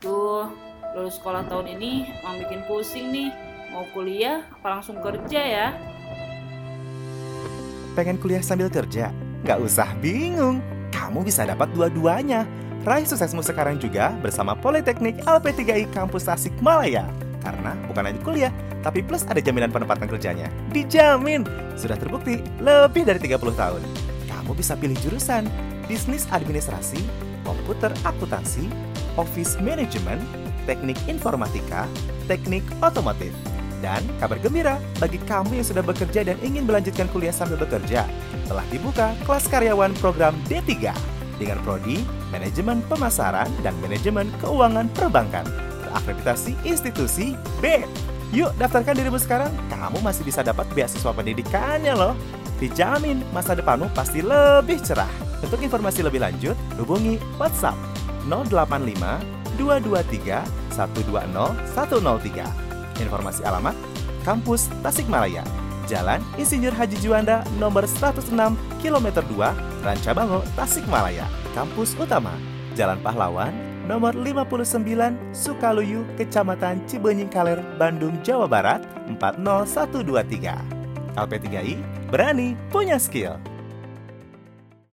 Duh, lulus sekolah tahun ini emang bikin pusing nih. Mau kuliah apa langsung kerja ya? Pengen kuliah sambil kerja? Nggak usah bingung, kamu bisa dapat dua-duanya. Raih suksesmu sekarang juga bersama Politeknik LP3I Kampus Tasikmalaya. Karena bukan hanya kuliah, tapi plus ada jaminan penempatan kerjanya. Dijamin! Sudah terbukti lebih dari 30 tahun. Kamu bisa pilih jurusan Bisnis Administrasi, Komputer Akuntansi, Office Management, Teknik Informatika, Teknik Otomotif. Dan kabar gembira bagi kamu yang sudah bekerja dan ingin melanjutkan kuliah sambil bekerja, telah dibuka kelas karyawan program D3 dengan prodi Manajemen Pemasaran dan Manajemen Keuangan Perbankan terakreditasi institusi B. Yuk daftarkan dirimu sekarang, kamu masih bisa dapat beasiswa pendidikannya loh. Dijamin masa depanmu pasti lebih cerah. Untuk informasi lebih lanjut, hubungi WhatsApp 085 223 120 103. Informasi alamat Kampus Tasikmalaya, Jalan Insinyur Haji Juanda nomor 106 km 2, Rancabango, Tasikmalaya. Kampus Utama, Jalan Pahlawan, nomor 59 Sukaluyu, Kecamatan Cibenying Kaler, Bandung, Jawa Barat 40123. LP3I berani punya skill.